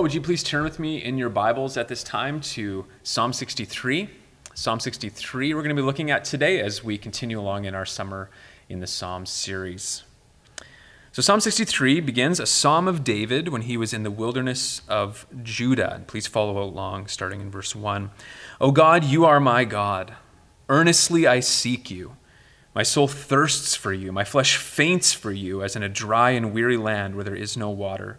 Would you please turn with me in your Bibles at this time to Psalm 63? Psalm 63, we're going to be looking at today as we continue along in our Summer in the Psalms series. So, Psalm 63 begins a psalm of David when he was in the wilderness of Judah. Please follow along, starting in verse 1. O God, you are my God. Earnestly I seek you. My soul thirsts for you. My flesh faints for you, as in a dry and weary land where there is no water.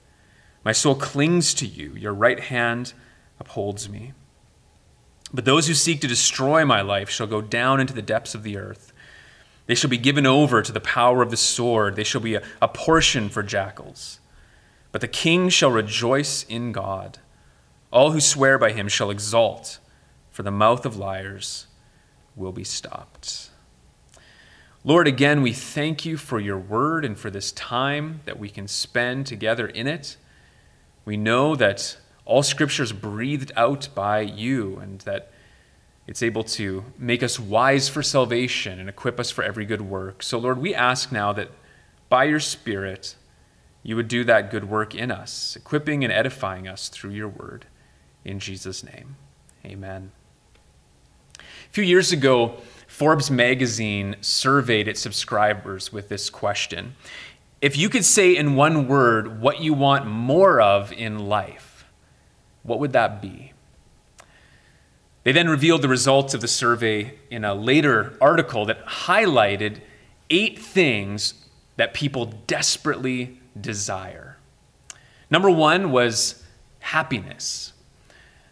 My soul clings to you, your right hand upholds me. But those who seek to destroy my life shall go down into the depths of the earth. They shall be given over to the power of the sword. They shall be a, a portion for jackals. But the king shall rejoice in God. All who swear by him shall exult, for the mouth of liars will be stopped. Lord, again, we thank you for your word and for this time that we can spend together in it. We know that all scripture is breathed out by you and that it's able to make us wise for salvation and equip us for every good work. So, Lord, we ask now that by your Spirit, you would do that good work in us, equipping and edifying us through your word. In Jesus' name, amen. A few years ago, Forbes magazine surveyed its subscribers with this question If you could say in one word what you want more of in life, what would that be? They then revealed the results of the survey in a later article that highlighted eight things that people desperately desire. Number one was happiness.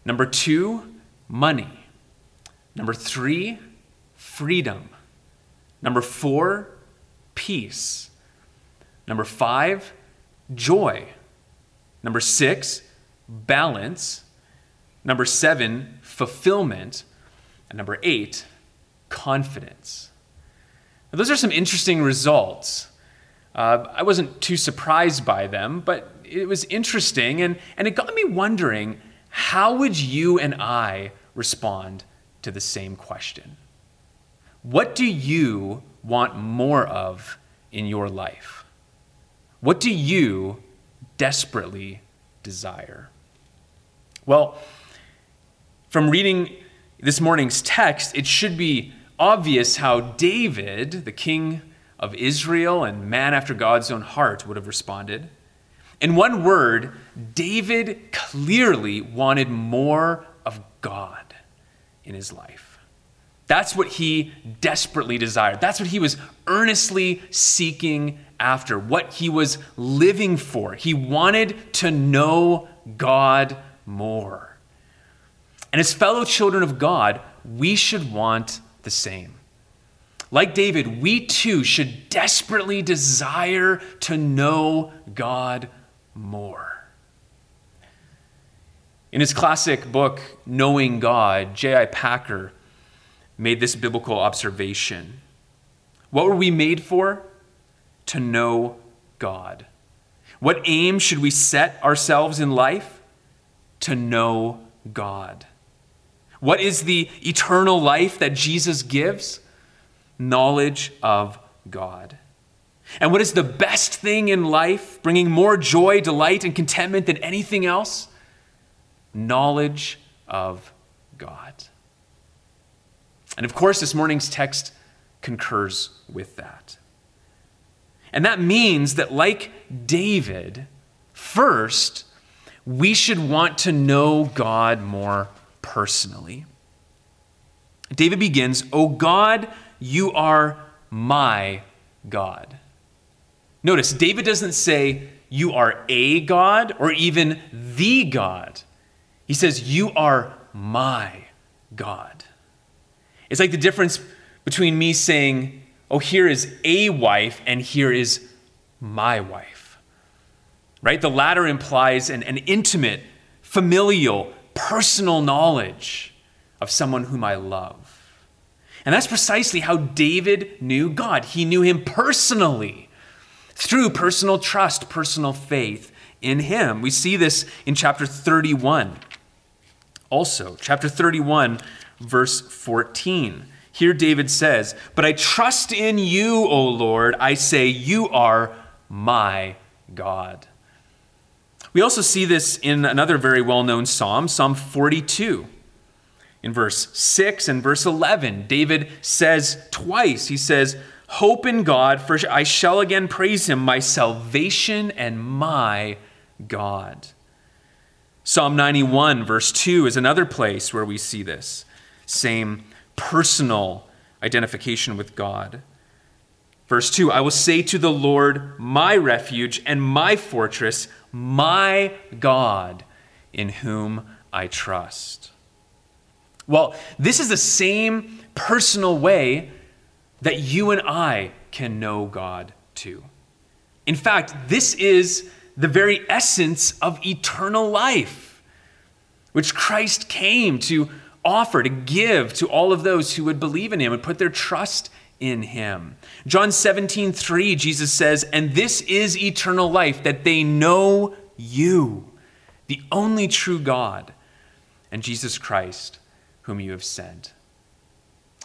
Number two, money. Number three, freedom. Number four, peace. Number five, joy. Number six, balance. Number seven, fulfillment. And number eight, confidence. Now, those are some interesting results. Uh, I wasn't too surprised by them, but it was interesting, and, and it got me wondering how would you and I respond to the same question? What do you want more of in your life? What do you desperately desire? Well, from reading this morning's text, it should be obvious how David, the king of Israel and man after God's own heart, would have responded. In one word, David clearly wanted more of God in his life. That's what he desperately desired. That's what he was earnestly seeking after, what he was living for. He wanted to know God more. And as fellow children of God, we should want the same. Like David, we too should desperately desire to know God more. In his classic book, Knowing God, J.I. Packer made this biblical observation. What were we made for? To know God. What aim should we set ourselves in life? To know God. What is the eternal life that Jesus gives? Knowledge of God. And what is the best thing in life, bringing more joy, delight, and contentment than anything else? Knowledge of God. And of course, this morning's text concurs with that. And that means that, like David, first, we should want to know God more personally. David begins, O God, you are my God. Notice, David doesn't say, You are a God or even the God. He says, You are my God. It's like the difference between me saying, Oh, here is a wife and here is my wife. right? The latter implies an, an intimate, familial, personal knowledge of someone whom I love. And that's precisely how David knew God. He knew him personally through personal trust, personal faith in him. We see this in chapter 31. Also, chapter 31, verse 14. Here David says, But I trust in you, O Lord. I say, You are my God. We also see this in another very well known psalm, Psalm 42. In verse 6 and verse 11, David says twice, he says, Hope in God, for I shall again praise him, my salvation and my God. Psalm 91, verse 2, is another place where we see this same personal identification with God. Verse 2 I will say to the Lord, my refuge and my fortress, my God, in whom I trust. Well, this is the same personal way that you and I can know God too. In fact, this is the very essence of eternal life, which Christ came to offer, to give to all of those who would believe in him and put their trust in him. John 17, 3, Jesus says, And this is eternal life, that they know you, the only true God, and Jesus Christ, whom you have sent.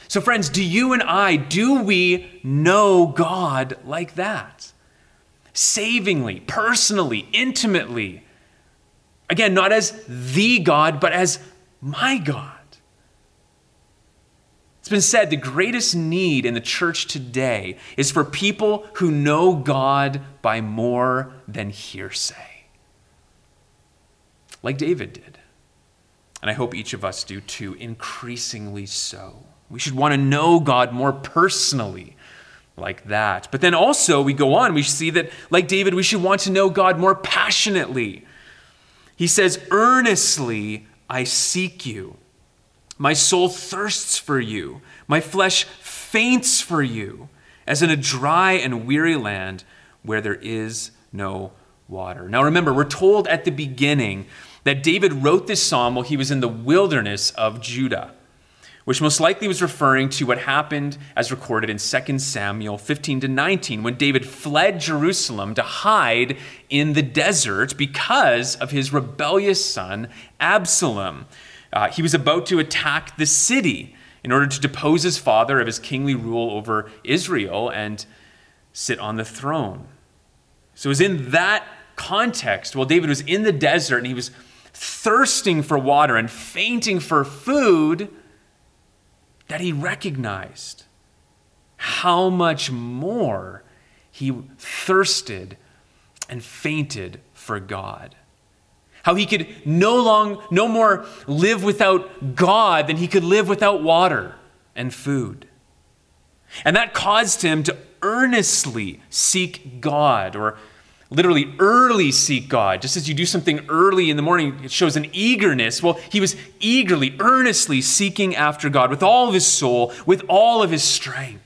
So, friends, do you and I, do we know God like that? Savingly, personally, intimately. Again, not as the God, but as my God. It's been said the greatest need in the church today is for people who know God by more than hearsay. Like David did. And I hope each of us do too, increasingly so. We should want to know God more personally, like that. But then also, we go on, we see that, like David, we should want to know God more passionately. He says, Earnestly I seek you. My soul thirsts for you. My flesh faints for you, as in a dry and weary land where there is no water. Now remember, we're told at the beginning that David wrote this psalm while he was in the wilderness of Judah, which most likely was referring to what happened as recorded in 2 Samuel 15 to 19 when David fled Jerusalem to hide in the desert because of his rebellious son Absalom. Uh, he was about to attack the city in order to depose his father of his kingly rule over Israel and sit on the throne. So it was in that context, while David was in the desert and he was thirsting for water and fainting for food, that he recognized how much more he thirsted and fainted for God how he could no long no more live without God than he could live without water and food. And that caused him to earnestly seek God or literally early seek God. Just as you do something early in the morning, it shows an eagerness. Well, he was eagerly, earnestly seeking after God with all of his soul, with all of his strength.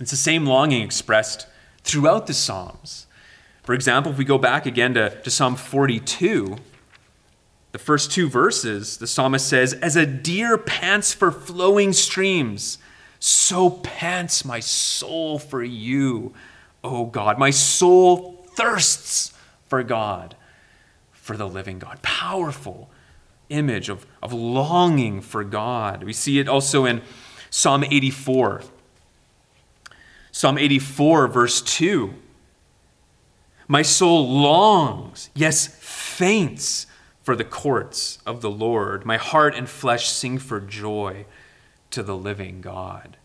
It's the same longing expressed throughout the Psalms. For example, if we go back again to, to Psalm 42, the first two verses, the psalmist says, As a deer pants for flowing streams, so pants my soul for you, O God. My soul thirsts for God, for the living God. Powerful image of, of longing for God. We see it also in Psalm 84. Psalm 84, verse 2. My soul longs, yes, faints for the courts of the Lord. My heart and flesh sing for joy to the living God.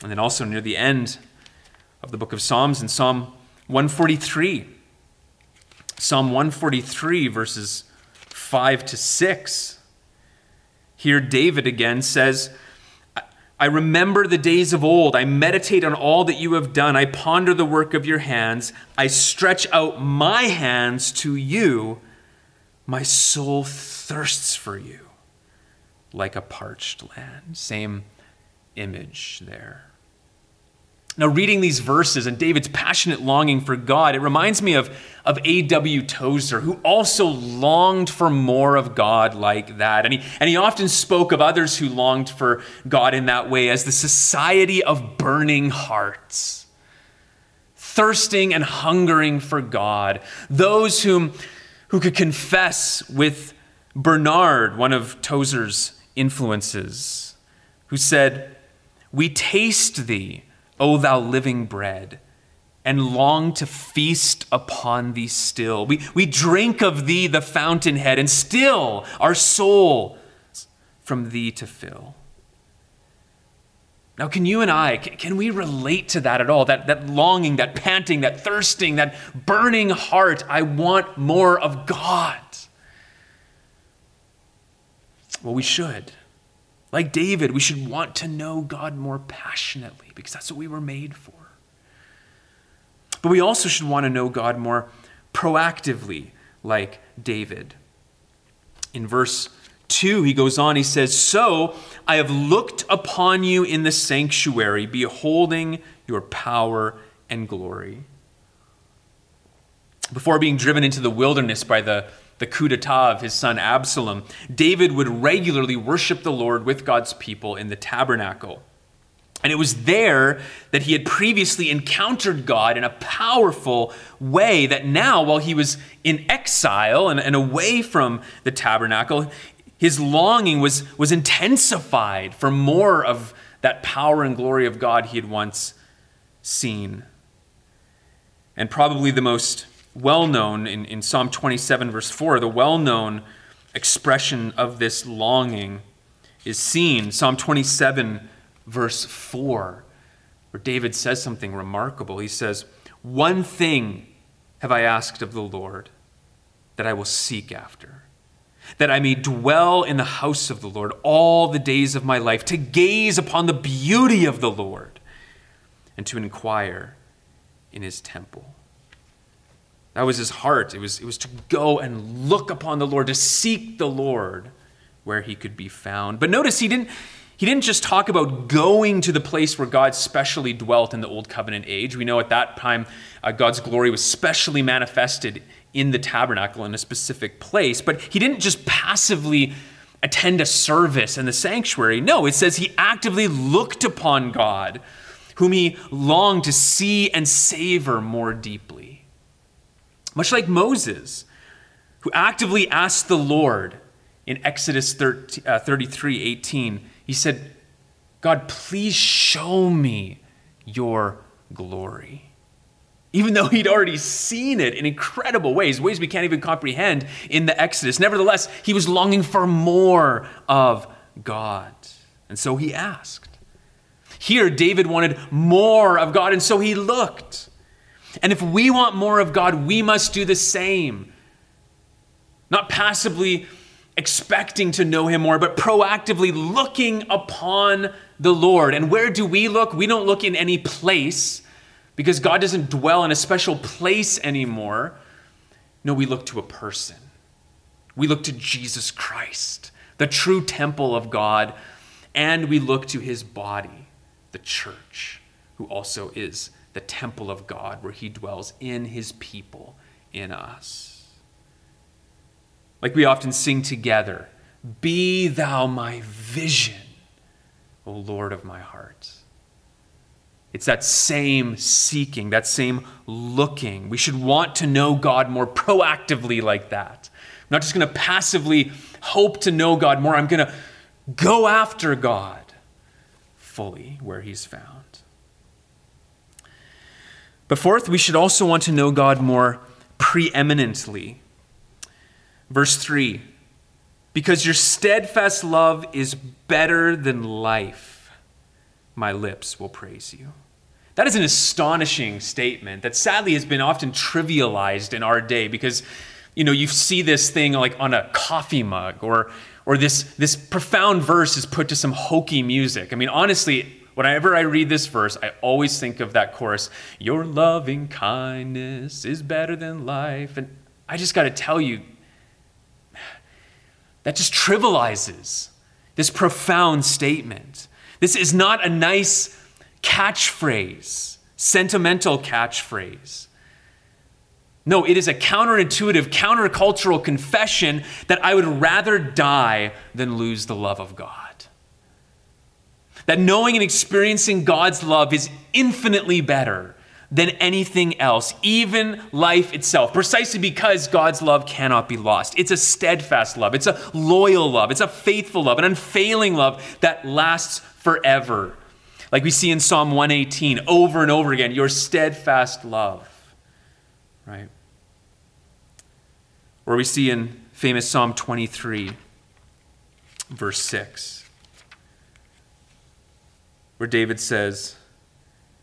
And then also near the end of the book of Psalms in Psalm 143, Psalm 143, verses 5 to 6. Here, David again says, I remember the days of old. I meditate on all that you have done. I ponder the work of your hands. I stretch out my hands to you. My soul thirsts for you like a parched land. Same image there. Now, reading these verses and David's passionate longing for God, it reminds me of, of A.W. Tozer, who also longed for more of God like that. And he, and he often spoke of others who longed for God in that way as the society of burning hearts, thirsting and hungering for God, those whom, who could confess with Bernard, one of Tozer's influences, who said, We taste thee O thou living bread, and long to feast upon thee still. We, we drink of thee the fountainhead, and still our soul from thee to fill. Now, can you and I, can, we relate to that at all? That, that longing, that panting, that thirsting, that burning heart. I want more of God. Well, we should. Like David, we should want to know God more passionately because that's what we were made for. But we also should want to know God more proactively, like David. In verse 2, he goes on, he says, So I have looked upon you in the sanctuary, beholding your power and glory. Before being driven into the wilderness by the the coup d'etat of his son Absalom, David would regularly worship the Lord with God's people in the tabernacle. And it was there that he had previously encountered God in a powerful way that now, while he was in exile and, and away from the tabernacle, his longing was, was intensified for more of that power and glory of God he had once seen. And probably the most well known in, in Psalm 27, verse 4, the well known expression of this longing is seen. Psalm 27, verse 4, where David says something remarkable. He says, One thing have I asked of the Lord that I will seek after, that I may dwell in the house of the Lord all the days of my life, to gaze upon the beauty of the Lord and to inquire in his temple. That was his heart. It was, it was to go and look upon the Lord, to seek the Lord where he could be found. But notice he didn't, he didn't just talk about going to the place where God specially dwelt in the Old Covenant age. We know at that time uh, God's glory was specially manifested in the tabernacle in a specific place. But he didn't just passively attend a service in the sanctuary. No, it says he actively looked upon God, whom he longed to see and savor more deeply. Much like Moses, who actively asked the Lord in Exodus 30, uh, 33 18, he said, God, please show me your glory. Even though he'd already seen it in incredible ways, ways we can't even comprehend in the Exodus. Nevertheless, he was longing for more of God. And so he asked. Here, David wanted more of God, and so he looked. And if we want more of God, we must do the same. Not passively expecting to know Him more, but proactively looking upon the Lord. And where do we look? We don't look in any place because God doesn't dwell in a special place anymore. No, we look to a person. We look to Jesus Christ, the true temple of God, and we look to His body, the church, who also is the temple of God where He dwells in His people, in us. Like we often sing together Be thou my vision, O Lord of my heart. It's that same seeking, that same looking. We should want to know God more proactively like that. I'm not just going to passively hope to know God more. I'm going to go after God fully where He's found. But fourth, we should also want to know God more preeminently. Verse 3 Because your steadfast love is better than life, my lips will praise you. That is an astonishing statement that sadly has been often trivialized in our day because you know you see this thing like on a coffee mug or or this this profound verse is put to some hokey music. I mean honestly Whenever I read this verse, I always think of that chorus Your loving kindness is better than life. And I just got to tell you, that just trivializes this profound statement. This is not a nice catchphrase, sentimental catchphrase. No, it is a counterintuitive, countercultural confession that I would rather die than lose the love of God. That knowing and experiencing God's love is infinitely better than anything else, even life itself, precisely because God's love cannot be lost. It's a steadfast love, it's a loyal love, it's a faithful love, an unfailing love that lasts forever. Like we see in Psalm 118 over and over again, your steadfast love, right? Or we see in famous Psalm 23, verse 6, where David says,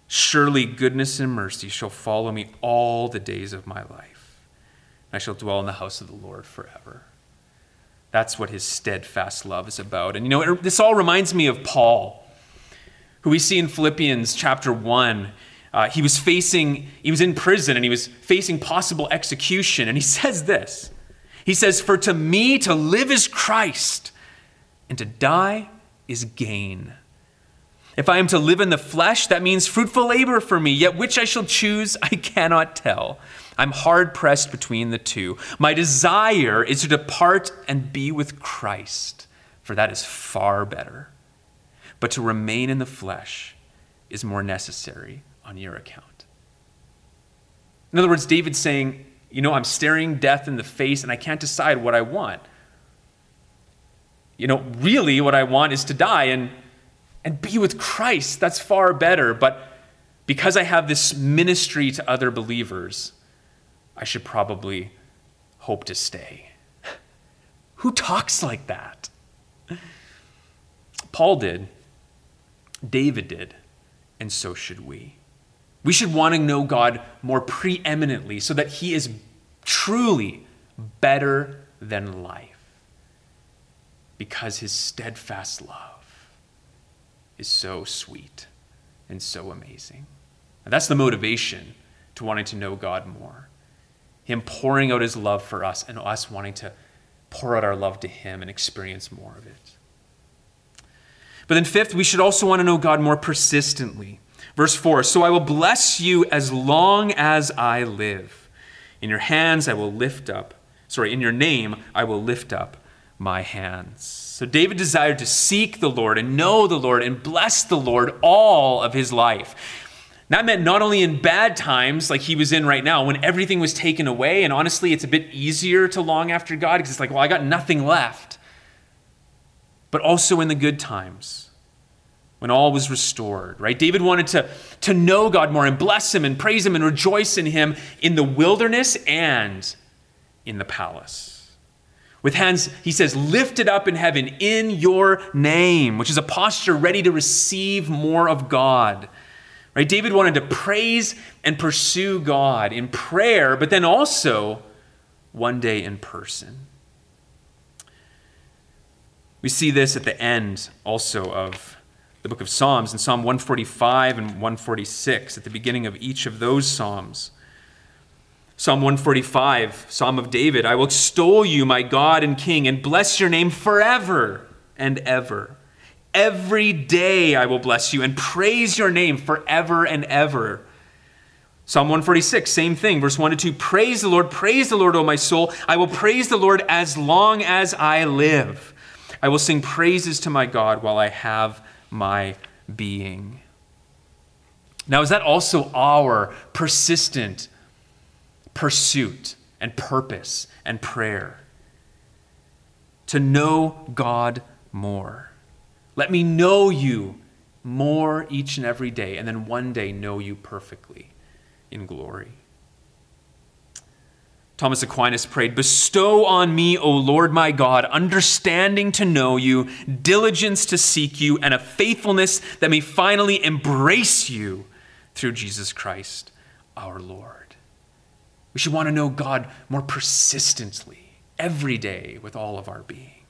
Surely goodness and mercy shall follow me all the days of my life. and I shall dwell in the house of the Lord forever. That's what his steadfast love is about. And you know, this all reminds me of Paul, who we see in Philippians chapter 1. Uh, he was facing, he was in prison and he was facing possible execution. And he says this He says, For to me to live is Christ, and to die is gain. If I am to live in the flesh, that means fruitful labor for me, yet which I shall choose, I cannot tell. I'm hard pressed between the two. My desire is to depart and be with Christ, for that is far better. But to remain in the flesh is more necessary on your account. In other words, David's saying, You know, I'm staring death in the face and I can't decide what I want. You know, really, what I want is to die. And and be with Christ. That's far better. But because I have this ministry to other believers, I should probably hope to stay. Who talks like that? Paul did, David did, and so should we. We should want to know God more preeminently so that he is truly better than life because his steadfast love is so sweet and so amazing. And that's the motivation to wanting to know God more. Him pouring out his love for us and us wanting to pour out our love to him and experience more of it. But then, fifth, we should also want to know God more persistently. Verse 4 So I will bless you as long as I live. In your hands I will lift up, sorry, in your name I will lift up my hands. So David desired to seek the Lord and know the Lord and bless the Lord all of his life. That meant not only in bad times, like he was in right now, when everything was taken away, and honestly, it's a bit easier to long after God because it's like, well, I got nothing left. But also in the good times, when all was restored, right? David wanted to, to know God more and bless him and praise him and rejoice in him in the wilderness and in the palace with hands, he says, lifted up in heaven in your name, which is a posture ready to receive more of God. Right? David wanted to praise and pursue God in prayer, but then also one day in person. We see this at the end also of the book of Psalms in Psalm 145 and 146, at the beginning of each of those Psalms. Psalm 145, Psalm of David I will extol you, my God and King, and bless your name forever and ever. Every day I will bless you and praise your name forever and ever. Psalm 146, same thing, verse 1 to 2. Praise the Lord, praise the Lord, O my soul. I will praise the Lord as long as I live. I will sing praises to my God while I have my being. Now, is that also our persistent, pursuit and purpose and prayer. To know God more. Let me know you more each and every day, and then one day know you perfectly in glory. Thomas Aquinas prayed, Bestow on me, O Lord my God, understanding to know you, diligence to seek you, and a faithfulness that may finally embrace you through Jesus Christ our Lord. We should want to know God more persistently, every day, with all of our being.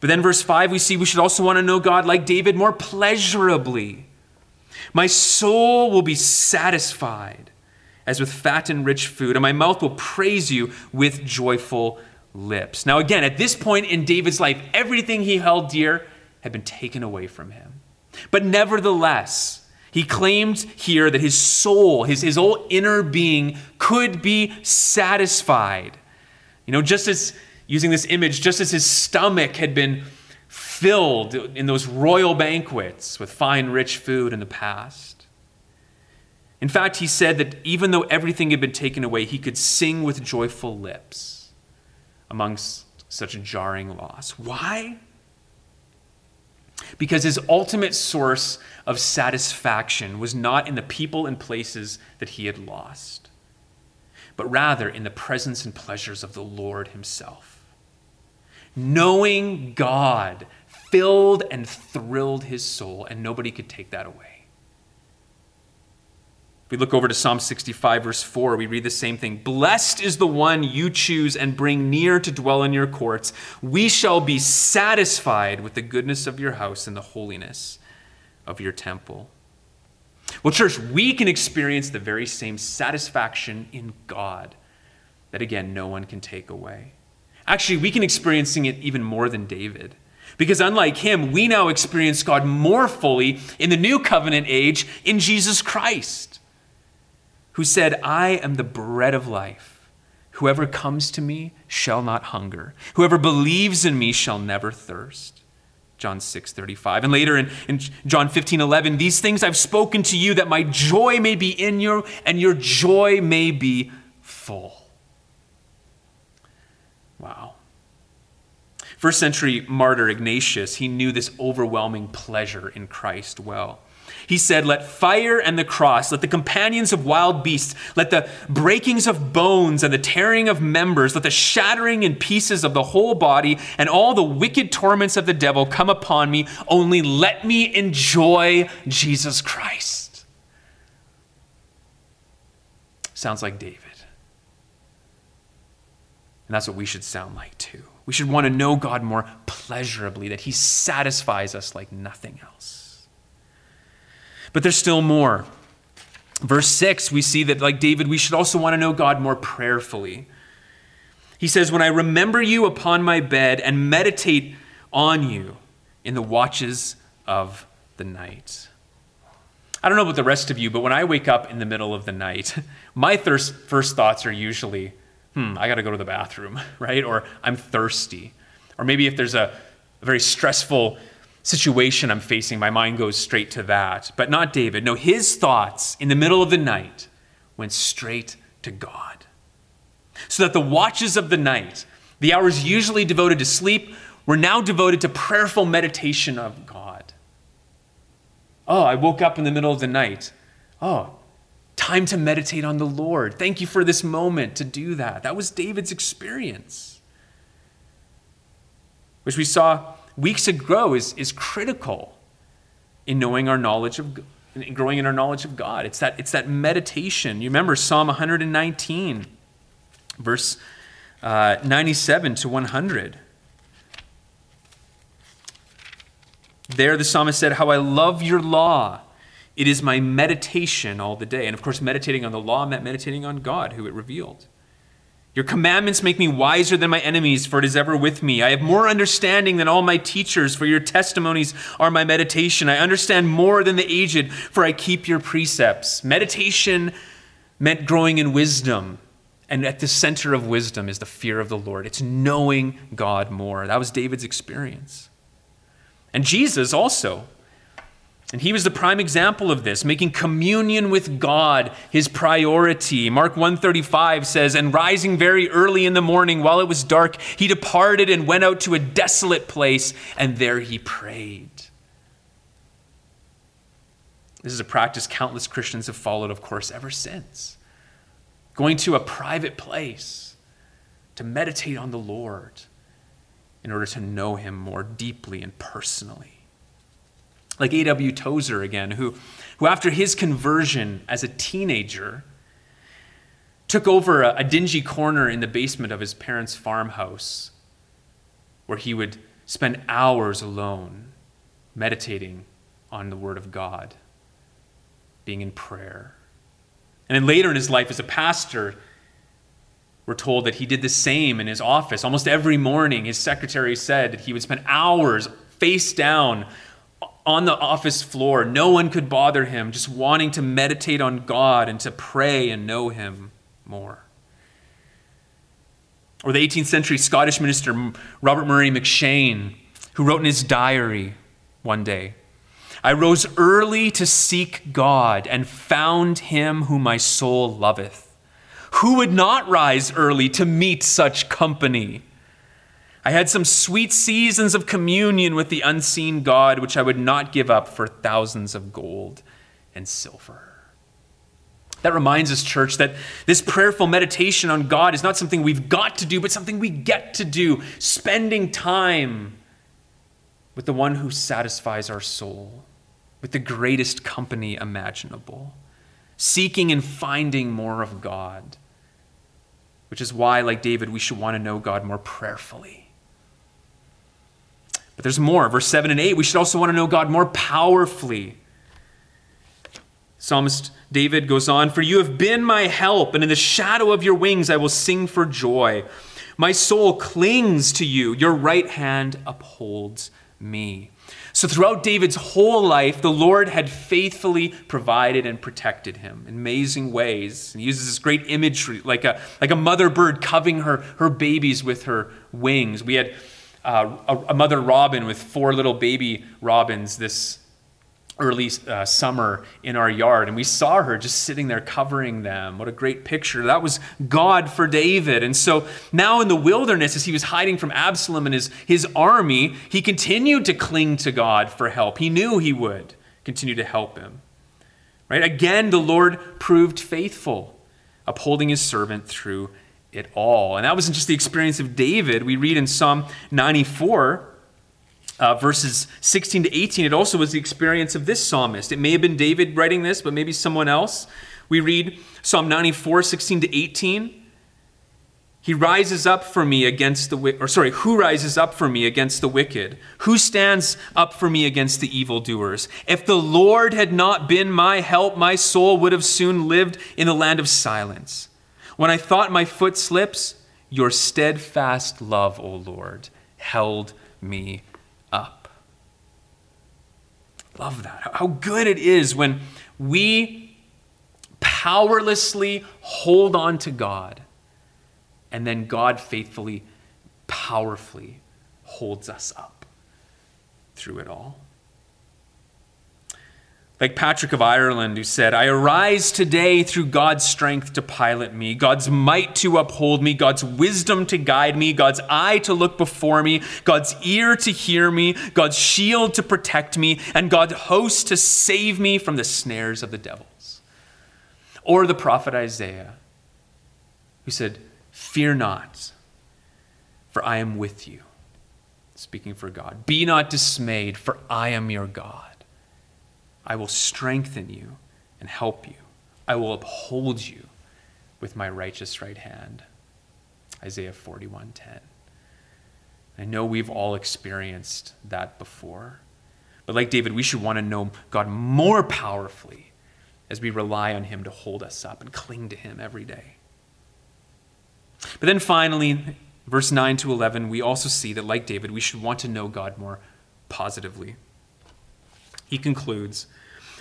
But then, verse 5, we see we should also want to know God, like David, more pleasurably. My soul will be satisfied as with fat and rich food, and my mouth will praise you with joyful lips. Now, again, at this point in David's life, everything he held dear had been taken away from him. But nevertheless, he claimed here that his soul, his, his whole inner being, could be satisfied. You know, just as, using this image, just as his stomach had been filled in those royal banquets with fine, rich food in the past. In fact, he said that even though everything had been taken away, he could sing with joyful lips amongst such a jarring loss. Why? Because his ultimate source of satisfaction was not in the people and places that he had lost, but rather in the presence and pleasures of the Lord himself. Knowing God filled and thrilled his soul, and nobody could take that away. We look over to Psalm 65, verse 4, we read the same thing Blessed is the one you choose and bring near to dwell in your courts. We shall be satisfied with the goodness of your house and the holiness of your temple. Well, church, we can experience the very same satisfaction in God that, again, no one can take away. Actually, we can experiencing it even more than David. Because unlike him, we now experience God more fully in the new covenant age in Jesus Christ, who said, I am the bread of life. Whoever comes to me shall not hunger. Whoever believes in me shall never thirst. John 6 35. And later in, in John 15 11, these things I've spoken to you that my joy may be in you and your joy may be full. Wow. First century martyr Ignatius, he knew this overwhelming pleasure in Christ well. He said, Let fire and the cross, let the companions of wild beasts, let the breakings of bones and the tearing of members, let the shattering in pieces of the whole body and all the wicked torments of the devil come upon me. Only let me enjoy Jesus Christ. Sounds like David. And that's what we should sound like too. We should want to know God more pleasurably, that He satisfies us like nothing else. But there's still more. Verse 6, we see that, like David, we should also want to know God more prayerfully. He says, When I remember you upon my bed and meditate on you in the watches of the night. I don't know about the rest of you, but when I wake up in the middle of the night, my first, first thoughts are usually, hmm, I got to go to the bathroom, right? Or I'm thirsty. Or maybe if there's a, a very stressful situation I'm facing, my mind goes straight to that. But not David. No, his thoughts in the middle of the night went straight to God. So that the watches of the night, the hours usually devoted to sleep, were now devoted to prayerful meditation of God. Oh, I woke up in the middle of the night. Oh, Time to meditate on the Lord. Thank you for this moment to do that. That was David's experience, which we saw weeks ago is, is critical in knowing our knowledge of in growing in our knowledge of God. It's that, it's that meditation. You remember Psalm 119, verse uh, 97 to 100. There, the psalmist said, How I love your law. It is my meditation all the day. And of course, meditating on the law meant meditating on God, who it revealed. Your commandments make me wiser than my enemies, for it is ever with me. I have more understanding than all my teachers, for your testimonies are my meditation. I understand more than the aged, for I keep your precepts. Meditation meant growing in wisdom. And at the center of wisdom is the fear of the Lord. It's knowing God more. That was David's experience. And Jesus also and he was the prime example of this, making communion with God his priority. Mark 135 says, "And rising very early in the morning while it was dark, he departed and went out to a desolate place, and there he prayed." This is a practice countless Christians have followed, of course, ever since. Going to a private place to meditate on the Lord in order to know him more deeply and personally like A.W. Tozer again, who, who after his conversion as a teenager, took over a, a, dingy corner in the basement of his parents' farmhouse where he would spend hours alone meditating on the Word of God, being in prayer. And then later in his life as a pastor, we're told that he did the same in his office. Almost every morning, his secretary said that he would spend hours face down on the office floor. No one could bother him, just wanting to meditate on God and to pray and know him more. Or the 18th century Scottish minister Robert Murray M'Cheyne, who wrote in his diary one day I rose early to seek God and found him whom my soul loveth. Who would not rise early to meet such company? I had some sweet seasons of communion with the unseen God, which I would not give up for thousands of gold and silver. That reminds us, church, that this prayerful meditation on God is not something we've got to do, but something we get to do, spending time with the one who satisfies our soul, with the greatest company imaginable, seeking and finding more of God, which is why, like David, we should want to know God more prayerfully. But there's more. Verse 7 and 8, we should also want to know God more powerfully. Psalmist David goes on, For you have been my help, and in the shadow of your wings I will sing for joy. My soul clings to you, your right hand upholds me. So, throughout David's whole life, the Lord had faithfully provided and protected him in amazing ways. And he uses this great imagery, like a, like a mother bird covering her, her babies with her wings. We had uh, a, a, mother robin with four little baby robins this early uh, summer in our yard, and we saw her just sitting there covering them. What a great picture. That was God for David. And so now in the wilderness, as he was hiding from Absalom and his, his army, he continued to cling to God for help. He knew he would continue to help him. Right? Again, the Lord proved faithful, upholding his servant through it all. And that wasn't just the experience of David. We read in Psalm 94, uh, verses 16 to 18, it also was the experience of this psalmist. It may have been David writing this, but maybe someone else. We read Psalm 94, 16 to 18. He rises up for me against the or sorry, who rises up for me against the wicked? Who stands up for me against the evildoers? If the Lord had not been my help, my soul would have soon lived in the land of silence. When I thought my foot slips, your steadfast love, O Lord, held me up. Love that. How good it is when we powerlessly hold on to God and then God faithfully, powerfully holds us up through it all. Like Patrick of Ireland, who said, I arise today through God's strength to pilot me, God's might to uphold me, God's wisdom to guide me, God's eye to look before me, God's ear to hear me, God's shield to protect me, and God's host to save me from the snares of the devils. Or the prophet Isaiah, who said, Fear not, for I am with you. Speaking for God. Be not dismayed, for I am your God. I will strengthen you and help you. I will uphold you with my righteous right hand. Isaiah 41:10. I know we've all experienced that before. But like David, we should want to know God more powerfully as we rely on him to hold us up and cling to him every day. But then finally, verse 9 to 11, we also see that like David, we should want to know God more positively. He concludes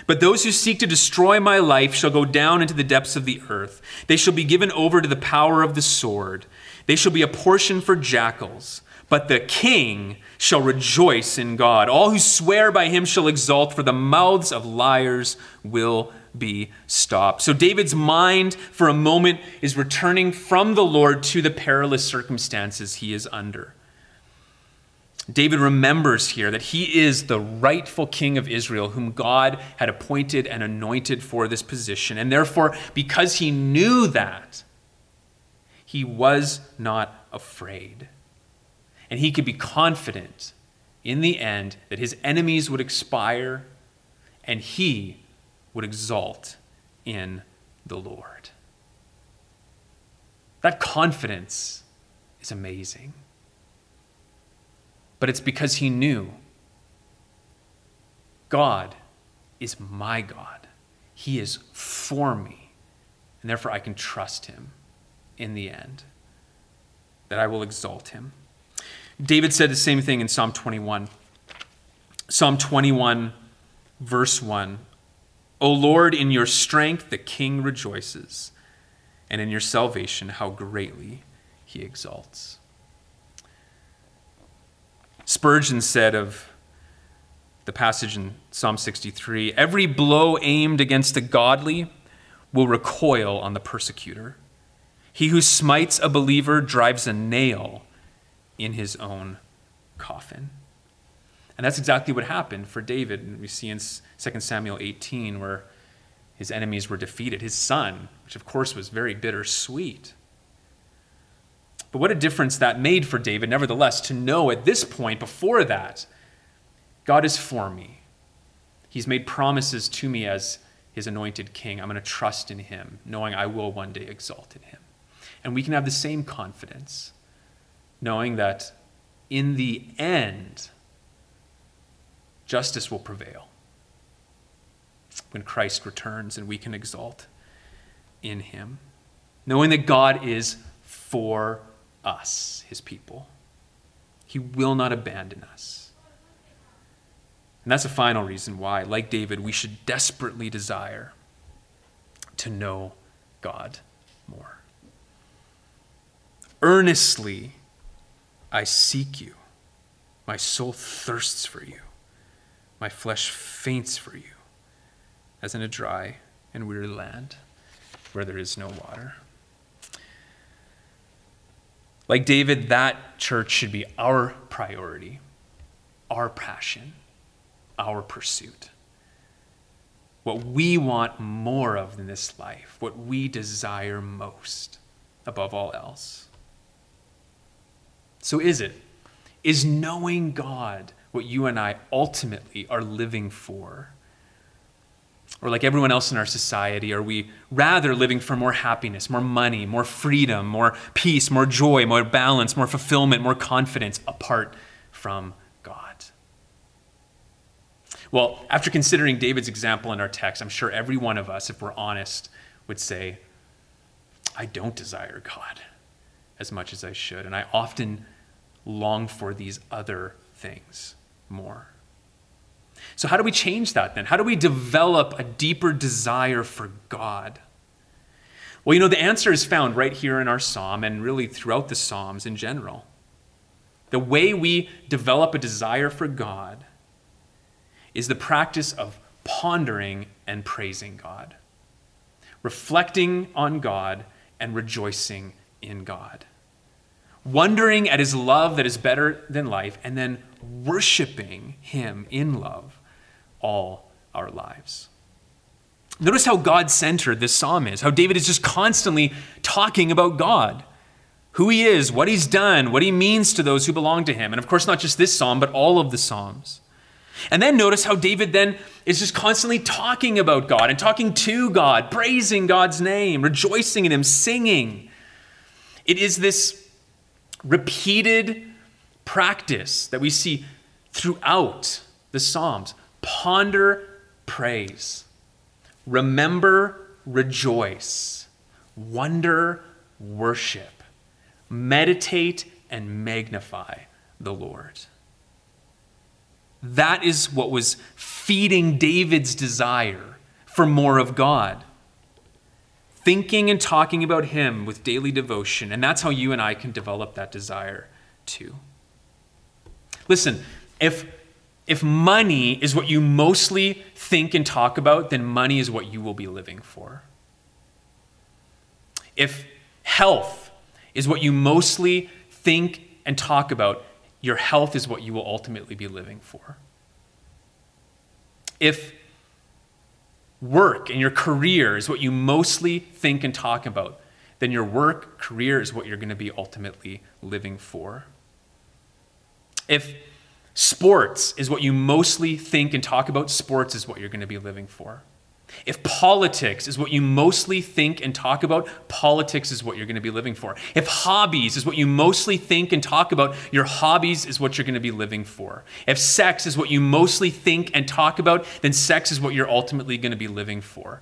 But those who seek to destroy my life shall go down into the depths of the earth. They shall be given over to the power of the sword. They shall be a portion for jackals. But the king shall rejoice in God. All who swear by him shall exult, for the mouths of liars will be stopped. So David's mind, for a moment, is returning from the Lord to the perilous circumstances he is under. David remembers here that he is the rightful king of Israel, whom God had appointed and anointed for this position. And therefore, because he knew that, he was not afraid. And he could be confident in the end that his enemies would expire and he would exalt in the Lord. That confidence is amazing but it's because he knew God is my God. He is for me, and therefore I can trust him in the end, that I will exalt him. David said the same thing in Psalm 21. Psalm 21, verse 1 O Lord, in your strength the king rejoices, and in your salvation how greatly he exalts. Spurgeon said of the passage in Psalm 63 Every blow aimed against the godly will recoil on the persecutor. He who smites a believer drives a nail in his own coffin. And that's exactly what happened for David. We see in 2 Samuel 18 where his enemies were defeated. His son, which of course was very bittersweet. But what a difference that made for David, nevertheless, to know at this point, before that, God is for me. He's made promises to me as his anointed king. I'm going to trust in him, knowing I will one day exalt in him. And we can have the same confidence, knowing that in the end, justice will prevail when Christ returns and we can exalt in him. Knowing that God is for us, his people. He will not abandon us. And that's a final reason why, like David, we should desperately desire to know God more. Earnestly, I seek you. My soul thirsts for you. My flesh faints for you, as in a dry and weary land where there is no water. Like David, that church should be our priority, our passion, our pursuit. What we want more of in this life, what we desire most above all else. So, is it? Is knowing God what you and I ultimately are living for? Or, like everyone else in our society, are we rather living for more happiness, more money, more freedom, more peace, more joy, more balance, more fulfillment, more confidence apart from God? Well, after considering David's example in our text, I'm sure every one of us, if we're honest, would say, I don't desire God as much as I should. And I often long for these other things more. So, how do we change that then? How do we develop a deeper desire for God? Well, you know, the answer is found right here in our psalm and really throughout the Psalms in general. The way we develop a desire for God is the practice of pondering and praising God, reflecting on God and rejoicing in God, wondering at his love that is better than life, and then worshiping him in love all our lives. Notice how God centered this psalm is, how David is just constantly talking about God, who he is, what he's done, what he means to those who belong to him. And of course, not just this psalm, but all of the psalms. And then notice how David then is just constantly talking about God and talking to God, praising God's name, rejoicing in him, singing. It is this repeated practice that we see throughout the Psalms ponder praise, remember rejoice, wonder worship, meditate and magnify the Lord. That is what was feeding David's desire for more of God. Thinking and talking about Him with daily devotion. And that's how you and I can develop that desire too. Listen, if if money is what you mostly think and talk about, then money is what you will be living for. If health is what you mostly think and talk about, your health is what you will ultimately be living for. If work and your career is what you mostly think and talk about, then your work, career is what you're going to be ultimately living for. If Sports is what you mostly think and talk about. Sports is what you're going to be living for. If politics is what you mostly think and talk about, politics is what you're going to be living for. If hobbies is what you mostly think and talk about, your hobbies is what you're going to be living for. If sex is what you mostly think and talk about, then sex is what you're ultimately going to be living for.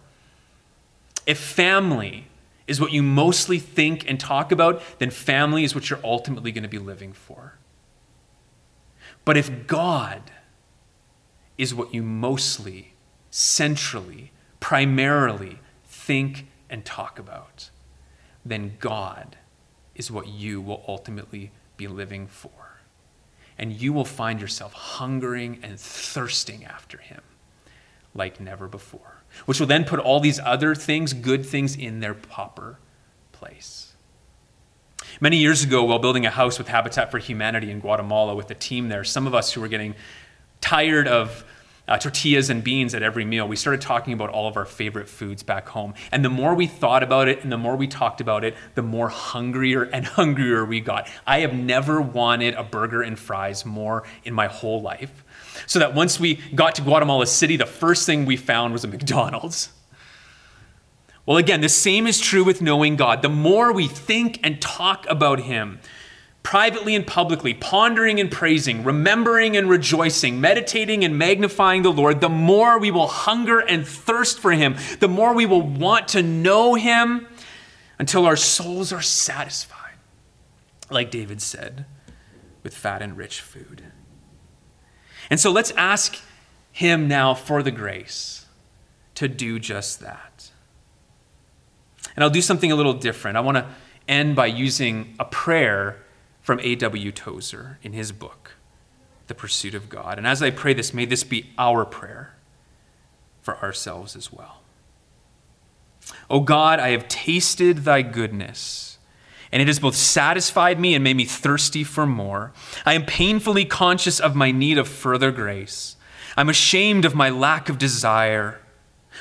If family is what you mostly think and talk about, then family is what you're ultimately going to be living for. But if God is what you mostly, centrally, primarily think and talk about, then God is what you will ultimately be living for. And you will find yourself hungering and thirsting after Him like never before, which will then put all these other things, good things, in their proper place. Many years ago, while building a house with Habitat for Humanity in Guatemala with the team there, some of us who were getting tired of uh, tortillas and beans at every meal, we started talking about all of our favorite foods back home. And the more we thought about it and the more we talked about it, the more hungrier and hungrier we got. I have never wanted a burger and fries more in my whole life. So that once we got to Guatemala City, the first thing we found was a McDonald's. Well, again, the same is true with knowing God. The more we think and talk about Him, privately and publicly, pondering and praising, remembering and rejoicing, meditating and magnifying the Lord, the more we will hunger and thirst for Him, the more we will want to know Him until our souls are satisfied, like David said, with fat and rich food. And so let's ask Him now for the grace to do just that. And I'll do something a little different. I want to end by using a prayer from A.W. Tozer in his book, The Pursuit of God. And as I pray this, may this be our prayer for ourselves as well. O God, I have tasted thy goodness, and it has both satisfied me and made me thirsty for more. I am painfully conscious of my need of further grace. I'm ashamed of my lack of desire.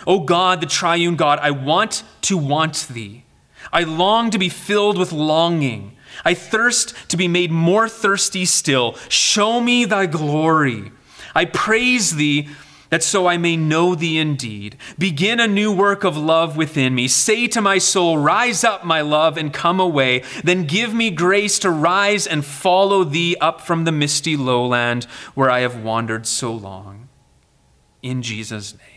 O God, the triune God, I want to want thee. I long to be filled with longing. I thirst to be made more thirsty still. Show me thy glory. I praise thee that so I may know thee indeed. Begin a new work of love within me. Say to my soul, Rise up, my love, and come away. Then give me grace to rise and follow thee up from the misty lowland where I have wandered so long. In Jesus' name.